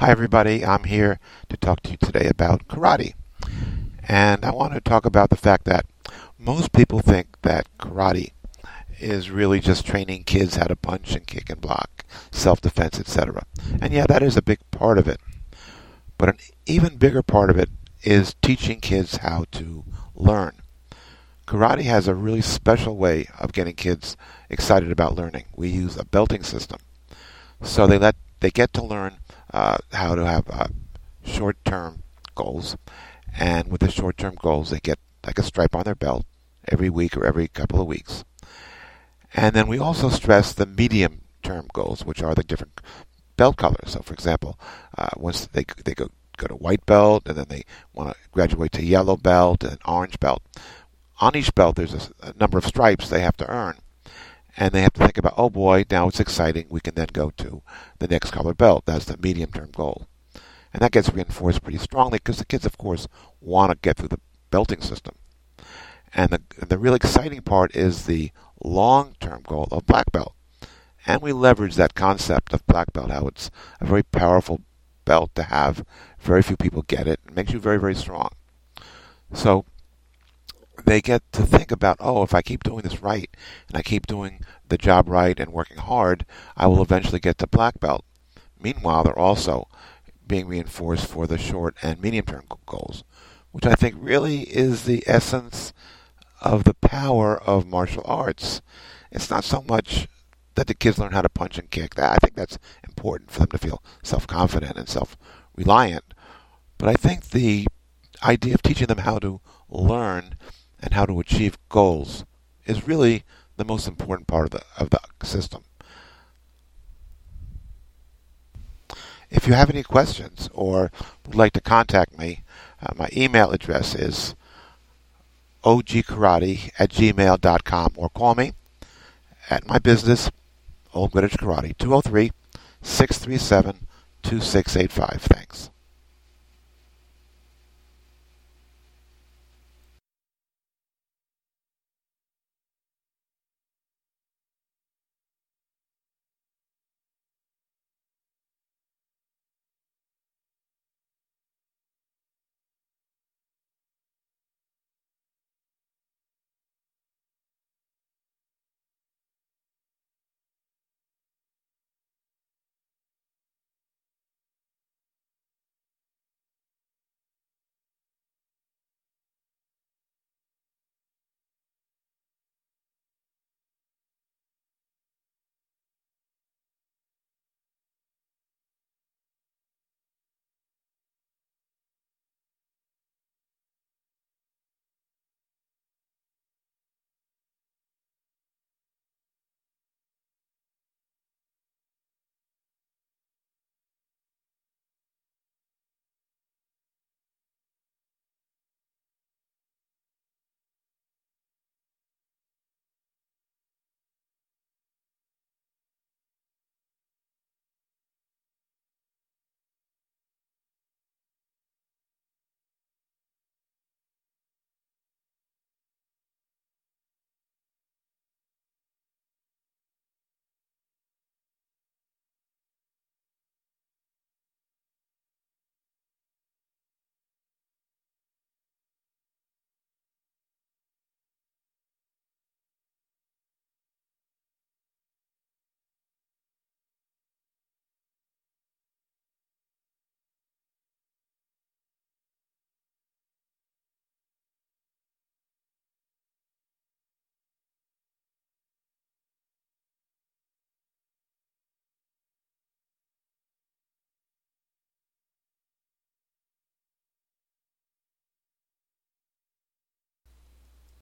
Hi, everybody. I'm here to talk to you today about karate. And I want to talk about the fact that most people think that karate is really just training kids how to punch and kick and block, self defense, etc. And yeah, that is a big part of it. But an even bigger part of it is teaching kids how to learn. Karate has a really special way of getting kids excited about learning. We use a belting system. So they let they get to learn uh, how to have uh, short-term goals, and with the short-term goals, they get like a stripe on their belt every week or every couple of weeks. And then we also stress the medium-term goals, which are the different belt colors. So, for example, uh, once they they go go to white belt, and then they want to graduate to yellow belt and orange belt. On each belt, there's a, a number of stripes they have to earn and they have to think about, oh boy, now it's exciting. We can then go to the next color belt. That's the medium term goal. And that gets reinforced pretty strongly because the kids, of course, want to get through the belting system. And the, the really exciting part is the long term goal of black belt. And we leverage that concept of black belt, how it's a very powerful belt to have. Very few people get it. It makes you very, very strong. So they get to think about, oh, if I keep doing this right and I keep doing the job right and working hard, I will eventually get to black belt. Meanwhile, they're also being reinforced for the short and medium term goals, which I think really is the essence of the power of martial arts. It's not so much that the kids learn how to punch and kick. I think that's important for them to feel self-confident and self-reliant. But I think the idea of teaching them how to learn and how to achieve goals is really the most important part of the, of the system. If you have any questions or would like to contact me, uh, my email address is ogkarate at gmail.com or call me at my business, Old Greenwich Karate, 203 637 2685. Thanks.